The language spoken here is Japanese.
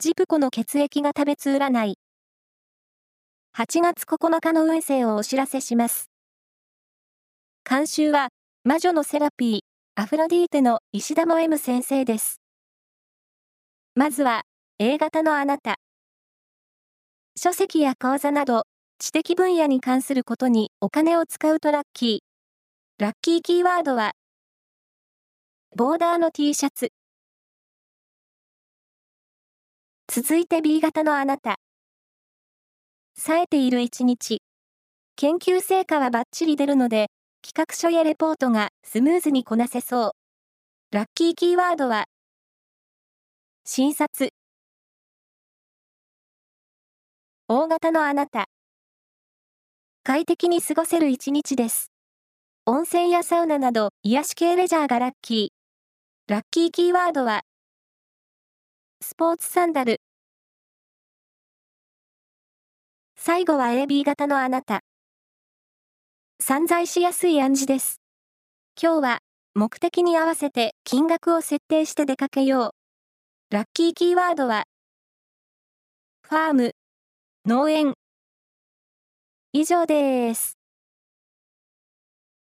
ジプコの血液が食べつ占い。8月9日の運勢をお知らせします。監修は、魔女のセラピー、アフロディーテの石田も M 先生です。まずは、A 型のあなた。書籍や講座など、知的分野に関することにお金を使うとラッキー。ラッキーキーワードは、ボーダーの T シャツ。続いて B 型のあなた。冴えている一日。研究成果はバッチリ出るので、企画書やレポートがスムーズにこなせそう。ラッキーキーワードは、診察。大型のあなた。快適に過ごせる一日です。温泉やサウナなど癒し系レジャーがラッキー。ラッキーキーワードは、スポーツサンダル。最後は AB 型のあなた。散財しやすい暗示です。今日は目的に合わせて金額を設定して出かけよう。ラッキーキーワードは、ファーム、農園。以上です。